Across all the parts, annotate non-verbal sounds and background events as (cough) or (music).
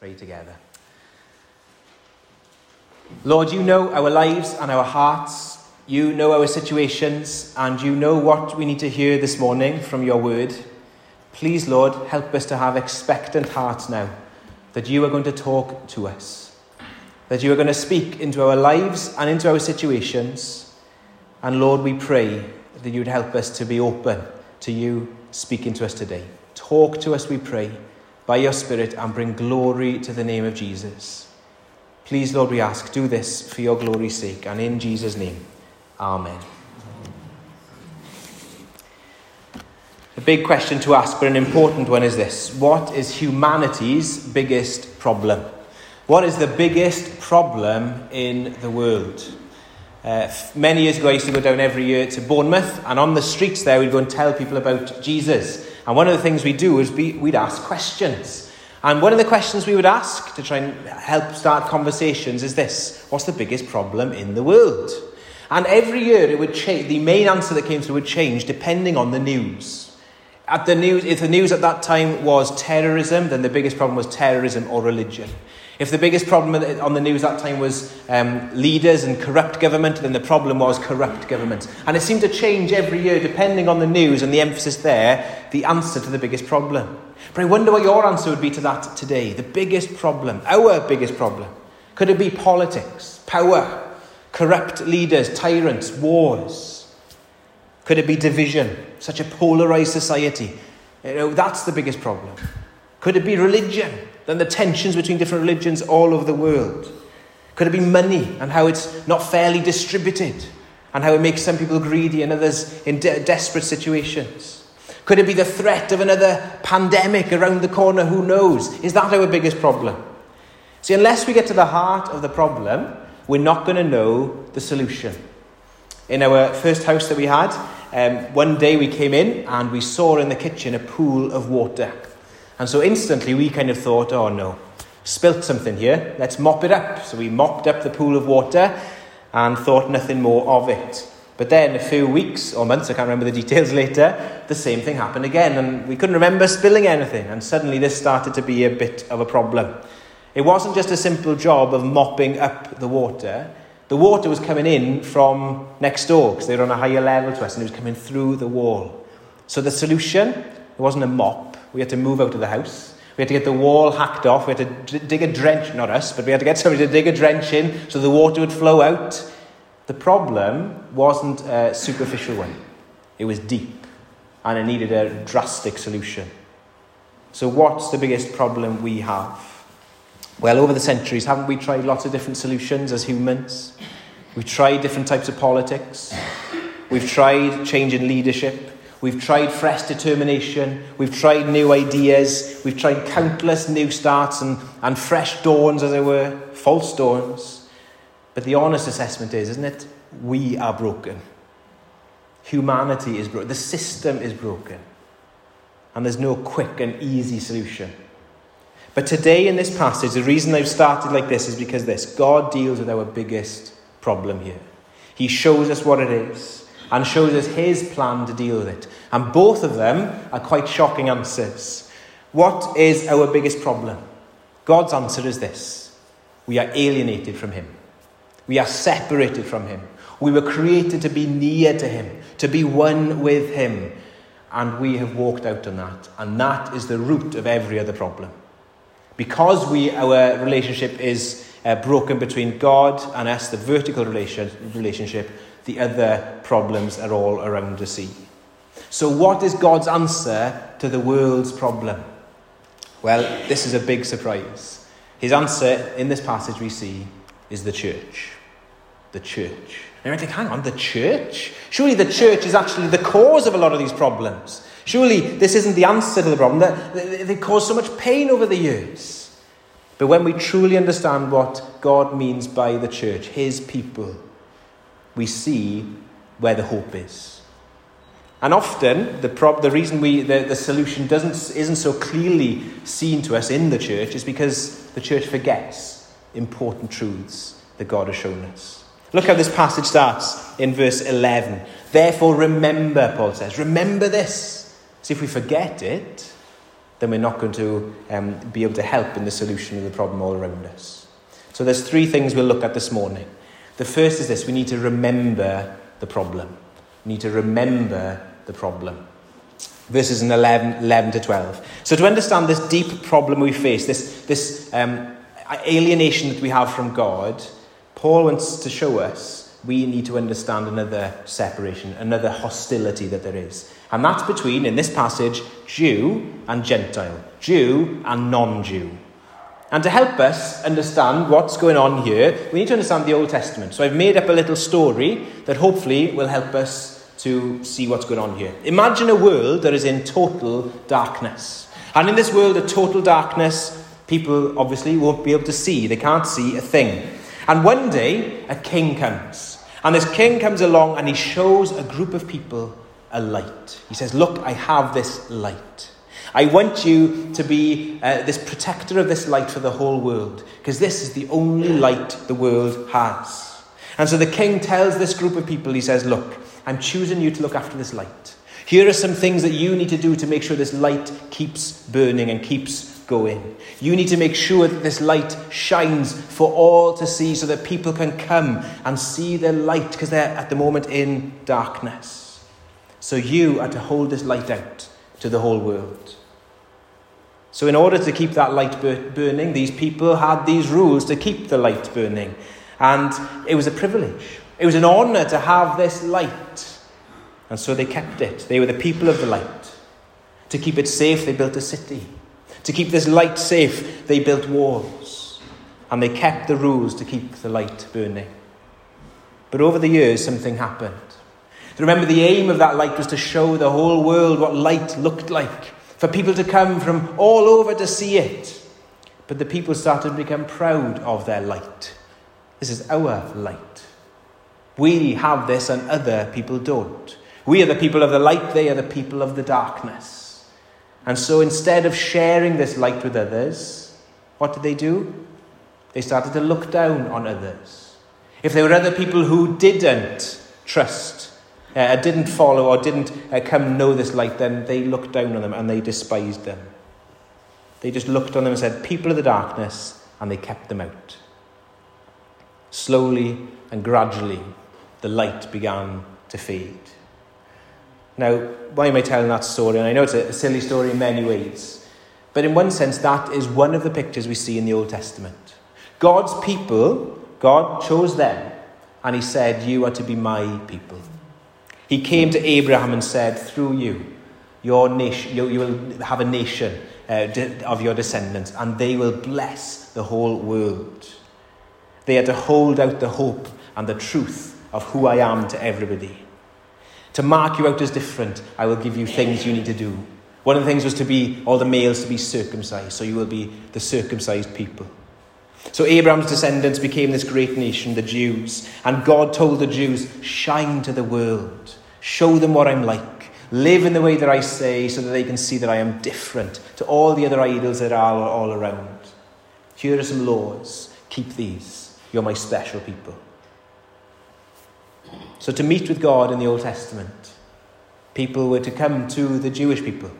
pray together. Lord, you know our lives and our hearts. You know our situations, and you know what we need to hear this morning from your word. Please, Lord, help us to have expectant hearts now that you are going to talk to us, that you are going to speak into our lives and into our situations. And Lord, we pray that you would help us to be open to you speaking to us today. Talk to us, we pray by your Spirit and bring glory to the name of Jesus. Please, Lord, we ask, do this for your glory's sake and in Jesus' name. Amen. The big question to ask, but an important one, is this What is humanity's biggest problem? What is the biggest problem in the world? Uh, many years ago, I used to go down every year to Bournemouth, and on the streets there, we'd go and tell people about Jesus. And one of the things we do is be, we'd ask questions. And one of the questions we would ask to try and help start conversations is this What's the biggest problem in the world? And every year it would change, the main answer that came through would change depending on the news. At the news, if the news at that time was terrorism, then the biggest problem was terrorism or religion. If the biggest problem on the news that time was um, leaders and corrupt government, then the problem was corrupt government. And it seemed to change every year depending on the news and the emphasis there, the answer to the biggest problem. But I wonder what your answer would be to that today. The biggest problem, our biggest problem. Could it be politics, power, corrupt leaders, tyrants, wars? Could it be division, such a polarized society? You know, that's the biggest problem. Could it be religion? Than the tensions between different religions all over the world? Could it be money and how it's not fairly distributed and how it makes some people greedy and others in de- desperate situations? Could it be the threat of another pandemic around the corner? Who knows? Is that our biggest problem? See, unless we get to the heart of the problem, we're not going to know the solution. In our first house that we had, um, one day we came in and we saw in the kitchen a pool of water. And so instantly we kind of thought, oh no, spilt something here, let's mop it up. So we mopped up the pool of water and thought nothing more of it. But then a few weeks or months, I can't remember the (laughs) details later, the same thing happened again. And we couldn't remember spilling anything. And suddenly this started to be a bit of a problem. It wasn't just a simple job of mopping up the water. The water was coming in from next door because they were on a higher level to us and it was coming through the wall. So the solution, it wasn't a mop, we had to move out of the house. We had to get the wall hacked off. We had to dig a drench, not us, but we had to get (laughs) somebody to dig a drench in so the water would flow out. The problem wasn't a superficial one, it was deep and it needed a drastic solution. So, what's the biggest problem we have? Well, over the centuries, haven't we tried lots of different solutions as humans? We've tried different types of politics. We've tried changing leadership. We've tried fresh determination. We've tried new ideas. We've tried countless new starts and, and fresh dawns, as it were, false dawns. But the honest assessment is, isn't it? We are broken. Humanity is broken. The system is broken. And there's no quick and easy solution. But today in this passage, the reason I've started like this is because this God deals with our biggest problem here. He shows us what it is and shows us his plan to deal with it. And both of them are quite shocking answers. What is our biggest problem? God's answer is this we are alienated from him, we are separated from him. We were created to be near to him, to be one with him. And we have walked out on that. And that is the root of every other problem. Because we, our relationship is uh, broken between God and us, the vertical relation, relationship, the other problems are all around the sea. So, what is God's answer to the world's problem? Well, this is a big surprise. His answer in this passage we see is the church. The church. And might think, hang on, the church? Surely the church is actually the cause of a lot of these problems. Surely this isn't the answer to the problem. They cause so much pain over the years. But when we truly understand what God means by the church, his people, we see where the hope is. And often, the, prob- the reason we, the, the solution doesn't, isn't so clearly seen to us in the church is because the church forgets important truths that God has shown us. Look how this passage starts in verse 11. Therefore, remember, Paul says, remember this. See, if we forget it, then we're not going to um, be able to help in the solution of the problem all around us. So there's three things we'll look at this morning. The first is this we need to remember the problem. We need to remember the problem. Verses in 11, 11 to 12. So to understand this deep problem we face, this, this um, alienation that we have from God, Paul wants to show us we need to understand another separation, another hostility that there is. And that's between, in this passage, Jew and Gentile, Jew and non Jew. And to help us understand what's going on here, we need to understand the Old Testament. So I've made up a little story that hopefully will help us to see what's going on here. Imagine a world that is in total darkness. And in this world of total darkness, people obviously won't be able to see. They can't see a thing. And one day, a king comes. And this king comes along and he shows a group of people a light. He says, Look, I have this light. I want you to be uh, this protector of this light for the whole world, because this is the only light the world has. And so the king tells this group of people, he says, Look, I'm choosing you to look after this light. Here are some things that you need to do to make sure this light keeps burning and keeps going. You need to make sure that this light shines for all to see so that people can come and see the light because they're at the moment in darkness. So you are to hold this light out to the whole world. So, in order to keep that light burning, these people had these rules to keep the light burning. And it was a privilege, it was an honour to have this light. And so they kept it. They were the people of the light. To keep it safe, they built a city. To keep this light safe, they built walls. And they kept the rules to keep the light burning. But over the years, something happened. Remember, the aim of that light was to show the whole world what light looked like, for people to come from all over to see it. But the people started to become proud of their light. This is our light. We have this and other people don't. We are the people of the light, they are the people of the darkness. And so instead of sharing this light with others, what did they do? They started to look down on others. If there were other people who didn't trust, uh, didn't follow, or didn't uh, come know this light, then they looked down on them and they despised them. They just looked on them and said, People of the darkness, and they kept them out. Slowly and gradually, the light began to fade. Now, why am I telling that story? And I know it's a silly story in many ways. But in one sense, that is one of the pictures we see in the Old Testament. God's people, God chose them, and He said, You are to be my people. He came to Abraham and said, Through you, your nation, you, you will have a nation uh, of your descendants, and they will bless the whole world. They are to hold out the hope and the truth of who I am to everybody. To mark you out as different, I will give you things you need to do. One of the things was to be all the males to be circumcised, so you will be the circumcised people. So Abraham's descendants became this great nation, the Jews, and God told the Jews, shine to the world, show them what I'm like, live in the way that I say, so that they can see that I am different to all the other idols that are all around. Here are some laws, keep these. You're my special people. So, to meet with God in the Old Testament, people were to come to the Jewish people.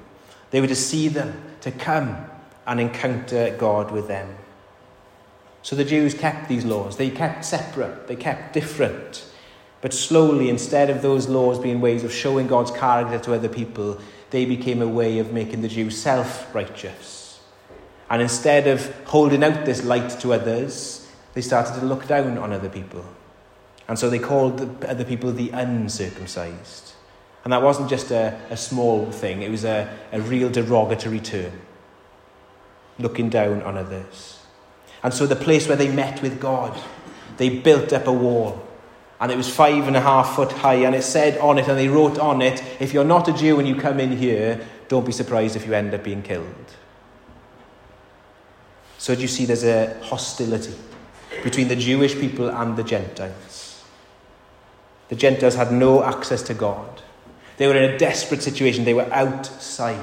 They were to see them, to come and encounter God with them. So the Jews kept these laws. They kept separate, they kept different. But slowly, instead of those laws being ways of showing God's character to other people, they became a way of making the Jews self righteous. And instead of holding out this light to others, they started to look down on other people. And so they called the, the people the uncircumcised. And that wasn't just a, a small thing, it was a, a real derogatory term. Looking down on others. And so the place where they met with God, they built up a wall. And it was five and a half foot high, and it said on it, and they wrote on it, if you're not a Jew and you come in here, don't be surprised if you end up being killed. So do you see there's a hostility between the Jewish people and the Gentiles? The Gentiles had no access to God. They were in a desperate situation. They were outside.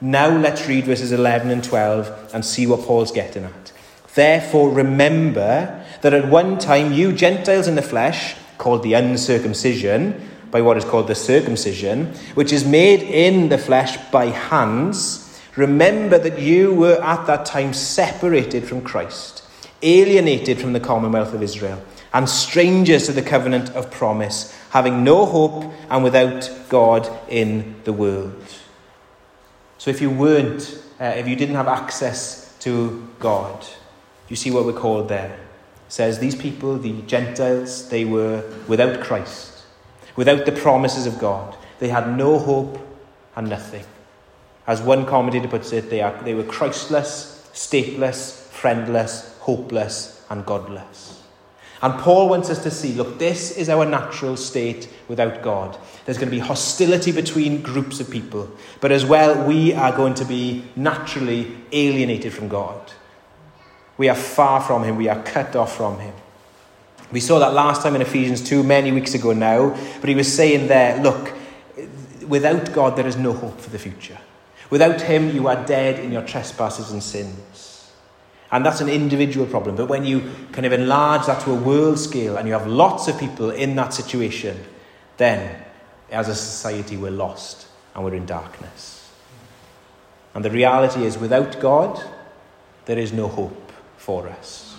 Now let's read verses 11 and 12 and see what Paul's getting at. Therefore, remember that at one time you Gentiles in the flesh, called the uncircumcision, by what is called the circumcision, which is made in the flesh by hands, Remember that you were at that time separated from Christ, alienated from the commonwealth of Israel, and strangers to the covenant of promise, having no hope and without God in the world. So if you weren't, uh, if you didn't have access to God, you see what we're called there. Says these people, the Gentiles, they were without Christ, without the promises of God. They had no hope and nothing. As one commentator puts it, they, are, they were Christless, stateless, friendless, hopeless, and godless. And Paul wants us to see look, this is our natural state without God. There's going to be hostility between groups of people, but as well, we are going to be naturally alienated from God. We are far from Him, we are cut off from Him. We saw that last time in Ephesians 2, many weeks ago now, but he was saying there, look, without God, there is no hope for the future. Without Him, you are dead in your trespasses and sins. And that's an individual problem. But when you kind of enlarge that to a world scale and you have lots of people in that situation, then as a society we're lost and we're in darkness. And the reality is, without God, there is no hope for us.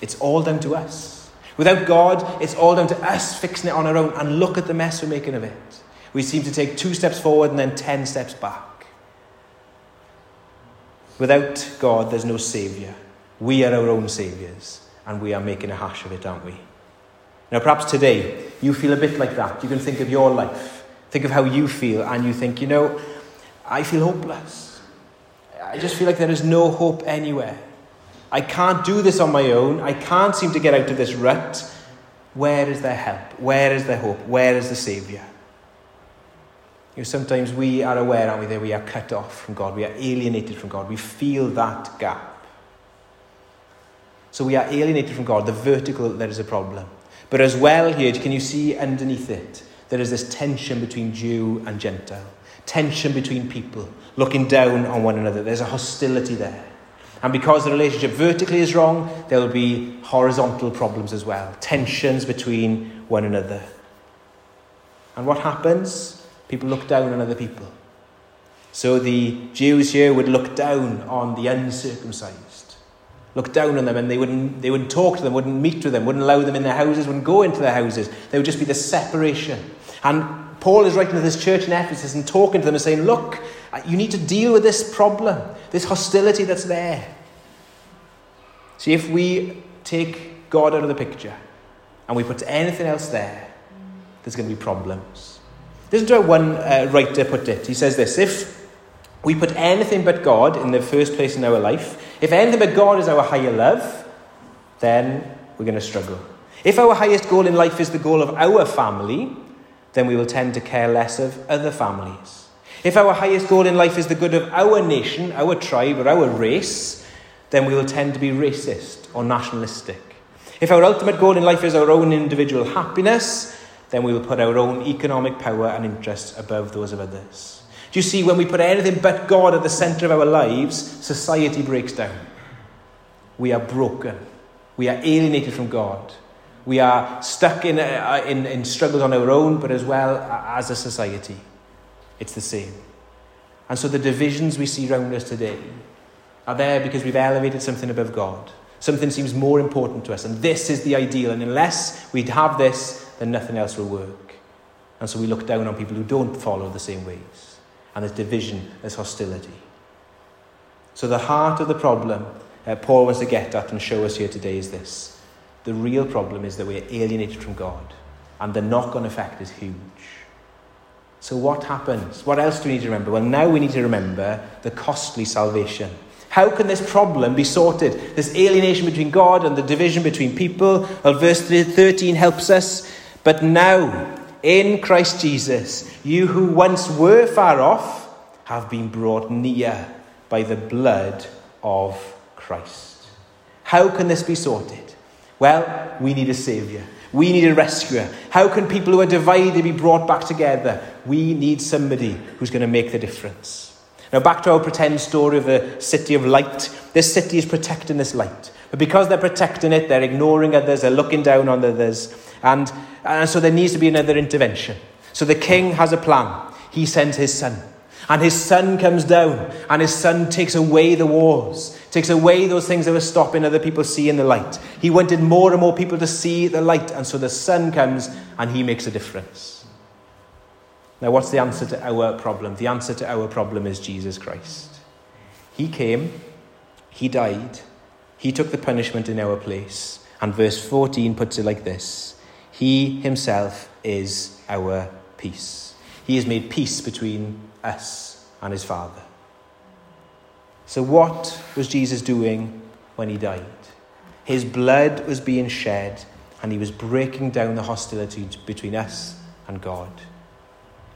It's all down to us. Without God, it's all down to us fixing it on our own. And look at the mess we're making of it. We seem to take two steps forward and then ten steps back. Without God, there's no Saviour. We are our own saviours, and we are making a hash of it, aren't we? Now, perhaps today you feel a bit like that. You can think of your life, think of how you feel, and you think, you know, I feel hopeless. I just feel like there is no hope anywhere. I can't do this on my own. I can't seem to get out of this rut. Where is there help? Where is there hope? Where is the Saviour? You know, sometimes we are aware, aren't we, that we are cut off from God. We are alienated from God. We feel that gap. So we are alienated from God. The vertical, there is a problem. But as well here, can you see underneath it? There is this tension between Jew and Gentile. Tension between people, looking down on one another. There's a hostility there. And because the relationship vertically is wrong, there will be horizontal problems as well. Tensions between one another. And what happens? People look down on other people. So the Jews here would look down on the uncircumcised, look down on them, and they wouldn't, they wouldn't talk to them, wouldn't meet with them, wouldn't allow them in their houses, wouldn't go into their houses. There would just be the separation. And Paul is writing to this church in Ephesus and talking to them and saying, Look, you need to deal with this problem, this hostility that's there. See, if we take God out of the picture and we put anything else there, there's going to be problems. Listen to how one uh, writer put it. He says this If we put anything but God in the first place in our life, if anything but God is our higher love, then we're going to struggle. If our highest goal in life is the goal of our family, then we will tend to care less of other families. If our highest goal in life is the good of our nation, our tribe, or our race, then we will tend to be racist or nationalistic. If our ultimate goal in life is our own individual happiness, then we will put our own economic power and interests above those of others. Do you see, when we put anything but God at the centre of our lives, society breaks down. We are broken. We are alienated from God. We are stuck in, uh, in, in struggles on our own, but as well as a society. It's the same. And so the divisions we see around us today are there because we've elevated something above God. Something seems more important to us, and this is the ideal. And unless we have this, then nothing else will work. And so we look down on people who don't follow the same ways. And there's division, there's hostility. So the heart of the problem uh, Paul wants to get at and show us here today is this. The real problem is that we're alienated from God, and the knock on effect is huge. So, what happens? What else do we need to remember? Well, now we need to remember the costly salvation. How can this problem be sorted? This alienation between God and the division between people. Well, verse 13 helps us but now, in Christ Jesus, you who once were far off have been brought near by the blood of Christ. How can this be sorted? Well, we need a Saviour. We need a rescuer. How can people who are divided be brought back together? We need somebody who's going to make the difference. Now, back to our pretend story of the city of light. This city is protecting this light. But because they're protecting it, they're ignoring others, they're looking down on others. And, and so there needs to be another intervention. So the king has a plan. He sends his son. And his son comes down, and his son takes away the wars, takes away those things that were stopping other people seeing the light. He wanted more and more people to see the light, and so the son comes and he makes a difference. Now, what's the answer to our problem? The answer to our problem is Jesus Christ. He came, he died, he took the punishment in our place, and verse 14 puts it like this He himself is our peace. He has made peace between us and his Father. So, what was Jesus doing when he died? His blood was being shed, and he was breaking down the hostility between us and God.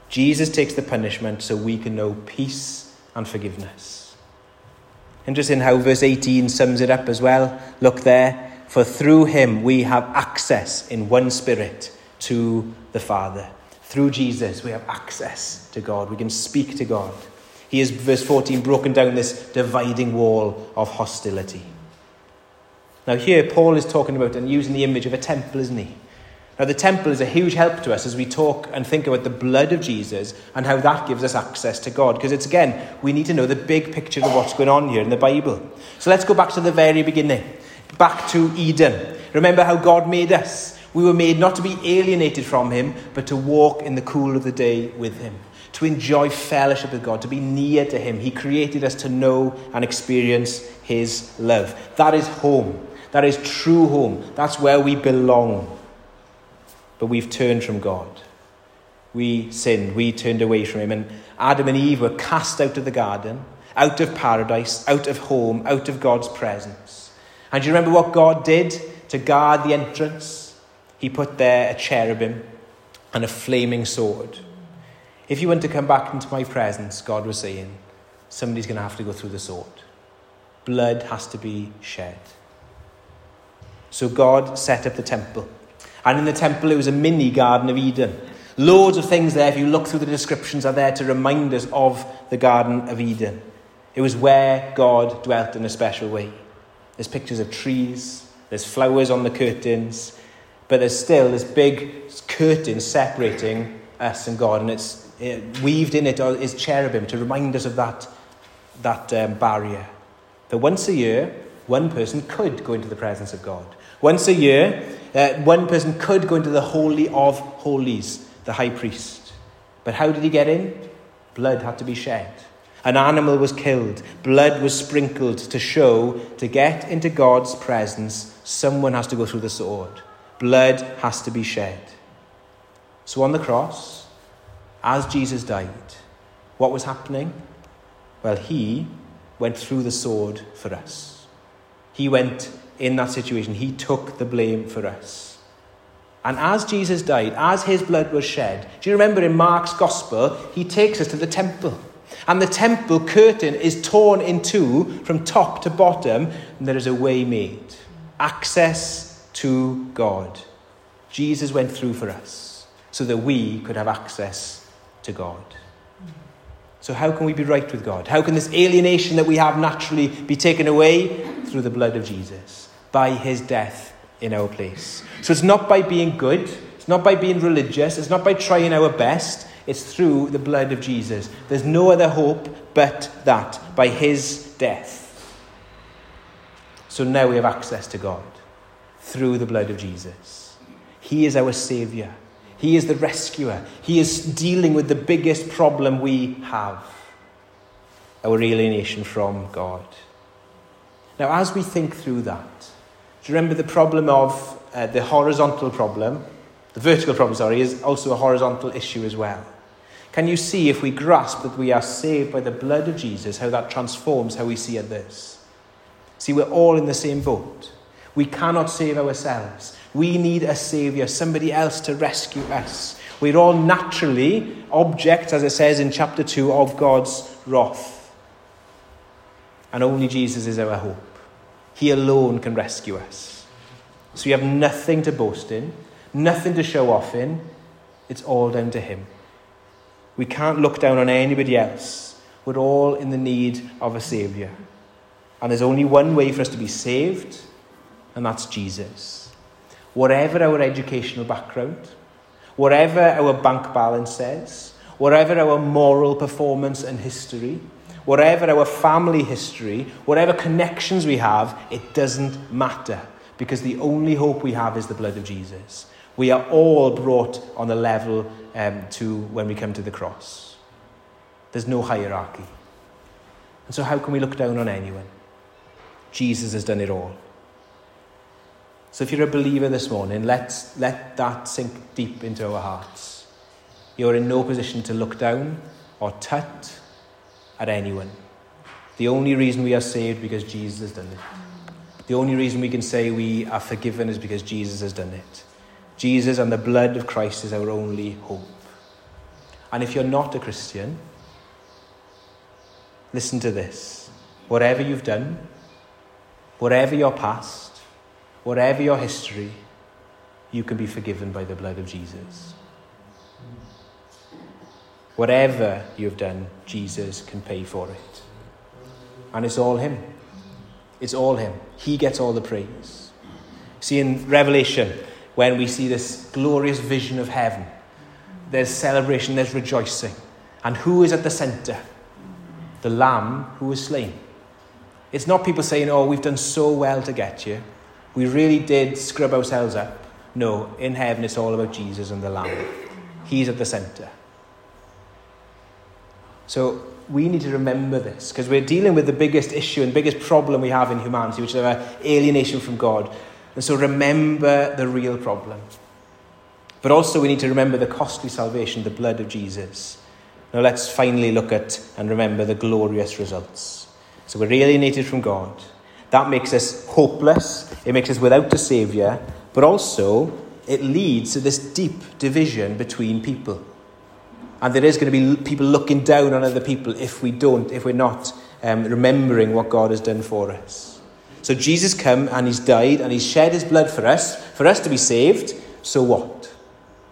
Jesus takes the punishment so we can know peace and forgiveness. Interesting how verse 18 sums it up as well. Look there. For through him we have access in one spirit to the Father. Through Jesus, we have access to God. We can speak to God. He has, verse 14, broken down this dividing wall of hostility. Now, here, Paul is talking about and using the image of a temple, isn't he? Now, the temple is a huge help to us as we talk and think about the blood of Jesus and how that gives us access to God. Because it's, again, we need to know the big picture of what's going on here in the Bible. So let's go back to the very beginning, back to Eden. Remember how God made us. We were made not to be alienated from Him, but to walk in the cool of the day with Him, to enjoy fellowship with God, to be near to Him. He created us to know and experience His love. That is home. That is true home. That's where we belong. But we've turned from God. We sinned. We turned away from Him. And Adam and Eve were cast out of the garden, out of paradise, out of home, out of God's presence. And do you remember what God did to guard the entrance? He put there a cherubim and a flaming sword. If you want to come back into my presence, God was saying, somebody's going to have to go through the sword. Blood has to be shed. So God set up the temple. And in the temple, it was a mini Garden of Eden. Loads of things there, if you look through the descriptions, are there to remind us of the Garden of Eden. It was where God dwelt in a special way. There's pictures of trees, there's flowers on the curtains, but there's still this big curtain separating us and God, and it's it, weaved in it is cherubim to remind us of that, that um, barrier. That once a year, one person could go into the presence of God. Once a year, uh, one person could go into the Holy of Holies, the high priest. But how did he get in? Blood had to be shed. An animal was killed. Blood was sprinkled to show to get into God's presence, someone has to go through the sword. Blood has to be shed. So on the cross, as Jesus died, what was happening? Well, he went through the sword for us. He went in that situation, he took the blame for us. And as Jesus died, as his blood was shed, do you remember in Mark's gospel, he takes us to the temple. And the temple curtain is torn in two from top to bottom, and there is a way made. Access to God. Jesus went through for us so that we could have access to God. So, how can we be right with God? How can this alienation that we have naturally be taken away? Through the blood of Jesus, by his death in our place. So, it's not by being good, it's not by being religious, it's not by trying our best, it's through the blood of Jesus. There's no other hope but that, by his death. So now we have access to God through the blood of Jesus. He is our Saviour. He is the rescuer. He is dealing with the biggest problem we have our alienation from God. Now, as we think through that, do you remember the problem of uh, the horizontal problem? The vertical problem, sorry, is also a horizontal issue as well. Can you see, if we grasp that we are saved by the blood of Jesus, how that transforms how we see others? See, we're all in the same boat. We cannot save ourselves. We need a Saviour, somebody else to rescue us. We're all naturally objects, as it says in chapter 2, of God's wrath. And only Jesus is our hope. He alone can rescue us. So we have nothing to boast in, nothing to show off in. It's all down to Him. We can't look down on anybody else. We're all in the need of a Saviour. And there's only one way for us to be saved and that's Jesus. Whatever our educational background, whatever our bank balance says, whatever our moral performance and history, whatever our family history, whatever connections we have, it doesn't matter because the only hope we have is the blood of Jesus. We are all brought on a level um, to when we come to the cross. There's no hierarchy. And so, how can we look down on anyone? Jesus has done it all. So, if you're a believer this morning, let's let that sink deep into our hearts. You're in no position to look down or tut at anyone. The only reason we are saved because Jesus has done it. The only reason we can say we are forgiven is because Jesus has done it. Jesus and the blood of Christ is our only hope. And if you're not a Christian, listen to this. Whatever you've done, whatever your past, whatever your history, you can be forgiven by the blood of Jesus. Whatever you've done, Jesus can pay for it. And it's all Him. It's all Him. He gets all the praise. See, in Revelation, when we see this glorious vision of heaven, there's celebration, there's rejoicing. And who is at the center? The Lamb who was slain. It's not people saying, oh, we've done so well to get you. We really did scrub ourselves up. No, in heaven it's all about Jesus and the Lamb. He's at the center. So we need to remember this because we're dealing with the biggest issue and biggest problem we have in humanity, which is our alienation from God. And so remember the real problem. But also, we need to remember the costly salvation, the blood of Jesus. Now, let's finally look at and remember the glorious results. So, we're alienated from God. That makes us hopeless, it makes us without a Saviour, but also it leads to this deep division between people. And there is going to be people looking down on other people if we don't, if we're not um, remembering what God has done for us. So Jesus come and he's died and he's shed his blood for us, for us to be saved. So what?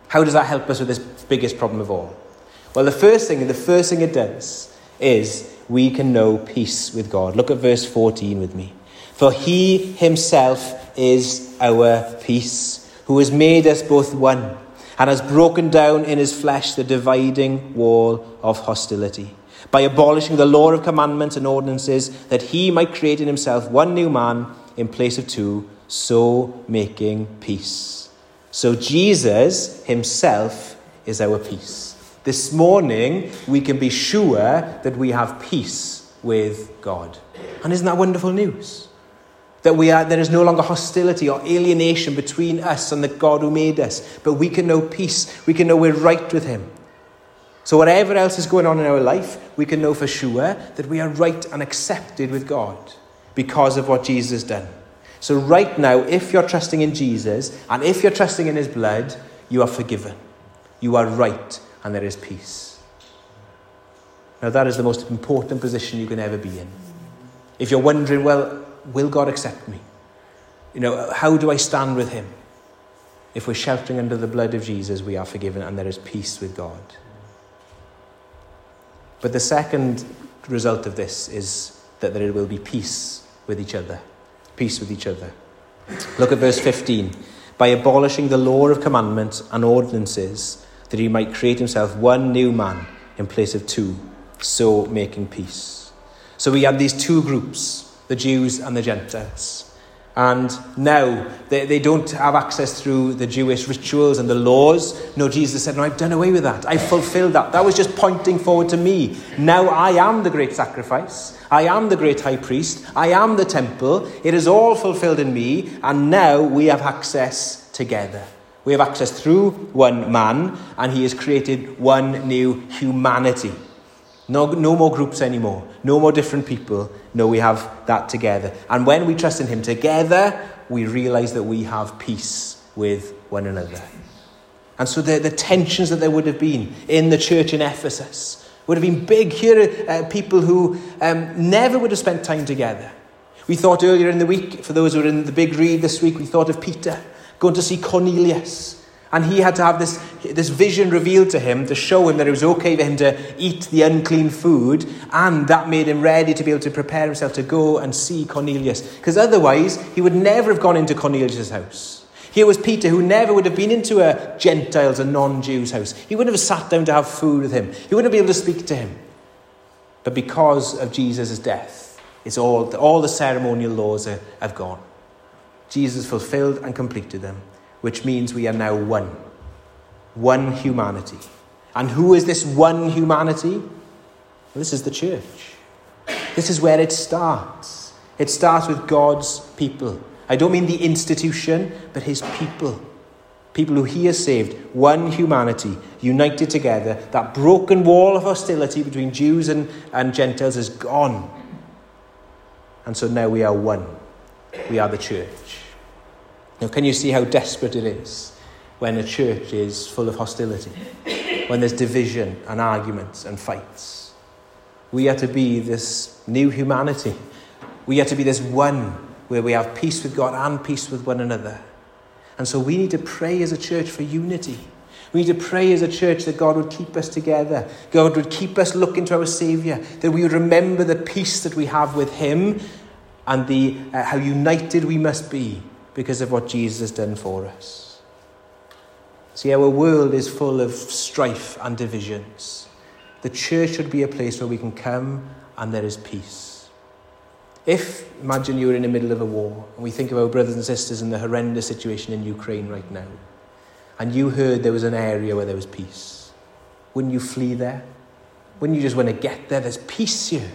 How does that help us with this biggest problem of all? Well, the first thing, the first thing it does is we can know peace with God. Look at verse 14 with me. For he himself is our peace, who has made us both one and has broken down in his flesh the dividing wall of hostility by abolishing the law of commandments and ordinances, that he might create in himself one new man in place of two, so making peace. So Jesus himself is our peace. This morning, we can be sure that we have peace with God. And isn't that wonderful news? That we are, there is no longer hostility or alienation between us and the God who made us, but we can know peace. We can know we're right with Him. So, whatever else is going on in our life, we can know for sure that we are right and accepted with God because of what Jesus has done. So, right now, if you're trusting in Jesus and if you're trusting in His blood, you are forgiven. You are right, and there is peace. Now, that is the most important position you can ever be in. If you're wondering, well, will God accept me? You know, how do I stand with Him? If we're sheltering under the blood of Jesus, we are forgiven and there is peace with God. But the second result of this is that there will be peace with each other. Peace with each other. Look at verse 15. By abolishing the law of commandments and ordinances, that he might create himself one new man in place of two, so making peace. So we had these two groups, the Jews and the Gentiles. And now they, they don't have access through the Jewish rituals and the laws. No, Jesus said, No, I've done away with that. I've fulfilled that. That was just pointing forward to me. Now I am the great sacrifice. I am the great high priest. I am the temple. It is all fulfilled in me. And now we have access together. We have access through one man, and he has created one new humanity. No, no more groups anymore. No more different people. No, we have that together. And when we trust in Him together, we realize that we have peace with one another. And so the, the tensions that there would have been in the church in Ephesus would have been big. Here are uh, people who um, never would have spent time together. We thought earlier in the week, for those who were in the big read this week, we thought of Peter going to see Cornelius. And he had to have this, this vision revealed to him to show him that it was okay for him to eat the unclean food, and that made him ready to be able to prepare himself to go and see Cornelius. Because otherwise, he would never have gone into Cornelius' house. Here was Peter, who never would have been into a Gentile's, a non Jew's house. He wouldn't have sat down to have food with him, he wouldn't have been able to speak to him. But because of Jesus' death, it's all, all the ceremonial laws are, have gone. Jesus fulfilled and completed them, which means we are now one. One humanity. And who is this one humanity? Well, this is the church. This is where it starts. It starts with God's people. I don't mean the institution, but his people. People who he has saved, one humanity, united together. That broken wall of hostility between Jews and, and Gentiles is gone. And so now we are one. We are the church. Now, can you see how desperate it is when a church is full of hostility? When there's division and arguments and fights? We are to be this new humanity. We are to be this one where we have peace with God and peace with one another. And so we need to pray as a church for unity. We need to pray as a church that God would keep us together. God would keep us looking to our Saviour. That we would remember the peace that we have with Him and the, uh, how united we must be because of what Jesus has done for us. See, our world is full of strife and divisions. The church should be a place where we can come and there is peace. If, imagine you were in the middle of a war, and we think of our brothers and sisters in the horrendous situation in Ukraine right now, and you heard there was an area where there was peace, wouldn't you flee there? Wouldn't you just want to get there? There's peace here.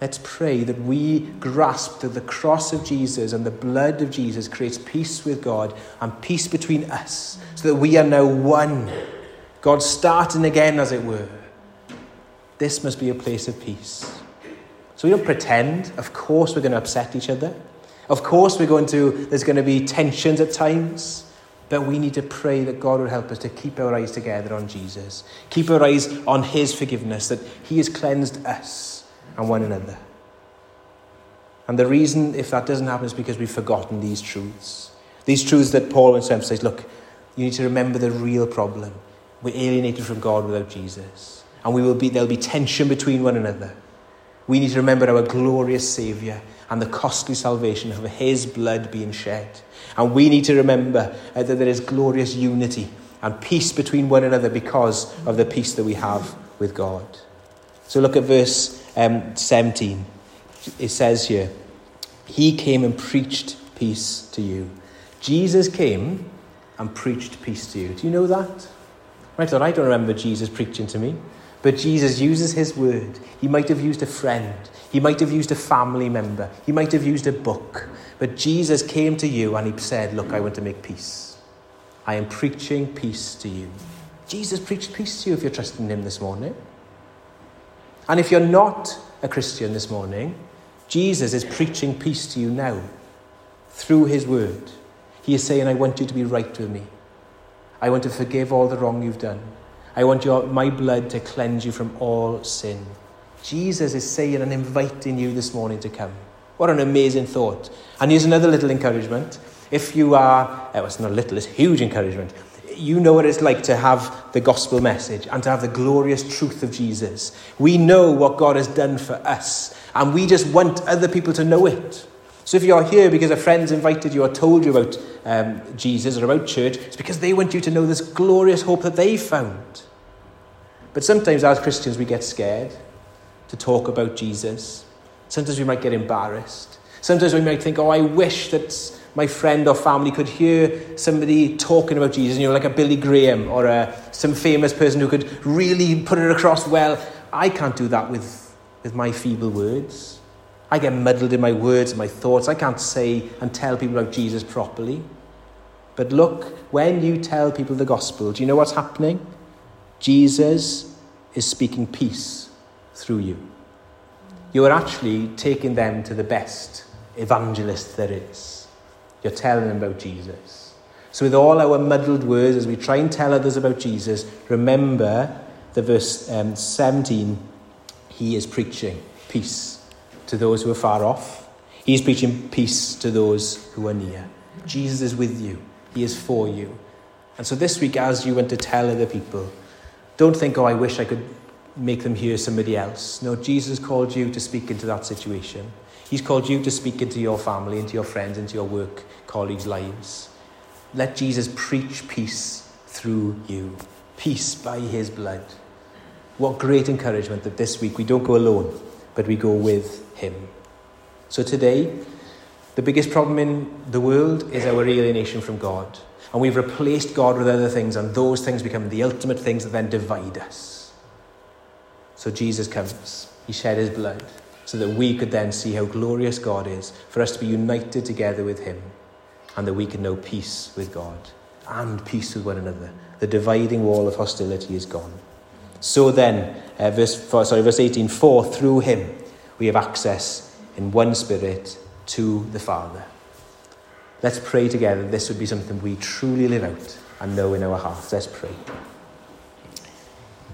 Let's pray that we grasp that the cross of Jesus and the blood of Jesus creates peace with God and peace between us so that we are now one. God starting again, as it were. This must be a place of peace. So we don't pretend. Of course, we're going to upset each other. Of course, we're going to, there's going to be tensions at times. But we need to pray that God would help us to keep our eyes together on Jesus, keep our eyes on His forgiveness, that He has cleansed us and one another. And the reason, if that doesn't happen, is because we've forgotten these truths. These truths that Paul wants to emphasize look, you need to remember the real problem. We're alienated from God without Jesus. And we will be, there'll be tension between one another. We need to remember our glorious Saviour and the costly salvation of His blood being shed. And we need to remember uh, that there is glorious unity and peace between one another because of the peace that we have with God. So look at verse um, 17. It says here, He came and preached peace to you. Jesus came and preached peace to you. Do you know that? Right, I don't remember Jesus preaching to me. But Jesus uses his word. He might have used a friend. He might have used a family member. He might have used a book. But Jesus came to you and he said, Look, I want to make peace. I am preaching peace to you. Jesus preached peace to you if you're trusting him this morning. And if you're not a Christian this morning, Jesus is preaching peace to you now through his word. He is saying, I want you to be right with me. I want to forgive all the wrong you've done. I want your, my blood to cleanse you from all sin. Jesus is saying and inviting you this morning to come. What an amazing thought. And here's another little encouragement. If you are, oh, it's not a little, it's huge encouragement. You know what it's like to have the gospel message and to have the glorious truth of Jesus. We know what God has done for us, and we just want other people to know it. So if you're here because a friend's invited you or told you about um, Jesus or about church, it's because they want you to know this glorious hope that they found. But sometimes as Christians, we get scared to talk about Jesus. Sometimes we might get embarrassed. Sometimes we might think, oh, I wish that my friend or family could hear somebody talking about Jesus, you know, like a Billy Graham or a, some famous person who could really put it across well. I can't do that with, with my feeble words. I get muddled in my words and my thoughts. I can't say and tell people about Jesus properly. But look, when you tell people the gospel, do you know what's happening? Jesus is speaking peace through you. You are actually taking them to the best evangelist there is. You're telling them about Jesus. So, with all our muddled words, as we try and tell others about Jesus, remember the verse um, 17 he is preaching peace to those who are far off. He is preaching peace to those who are near. Jesus is with you, He is for you. And so, this week, as you went to tell other people, don't think, oh, I wish I could make them hear somebody else. No, Jesus called you to speak into that situation. He's called you to speak into your family, into your friends, into your work colleagues' lives. Let Jesus preach peace through you. Peace by his blood. What great encouragement that this week we don't go alone, but we go with him. So today, the biggest problem in the world is our alienation from God. And we've replaced God with other things, and those things become the ultimate things that then divide us. So Jesus comes. He shed his blood so that we could then see how glorious God is, for us to be united together with him, and that we can know peace with God and peace with one another. The dividing wall of hostility is gone. So then, uh, verse, sorry, verse 18, for through him we have access in one spirit to the Father. Let's pray together this would be something we truly live out and know in our hearts. Let's pray.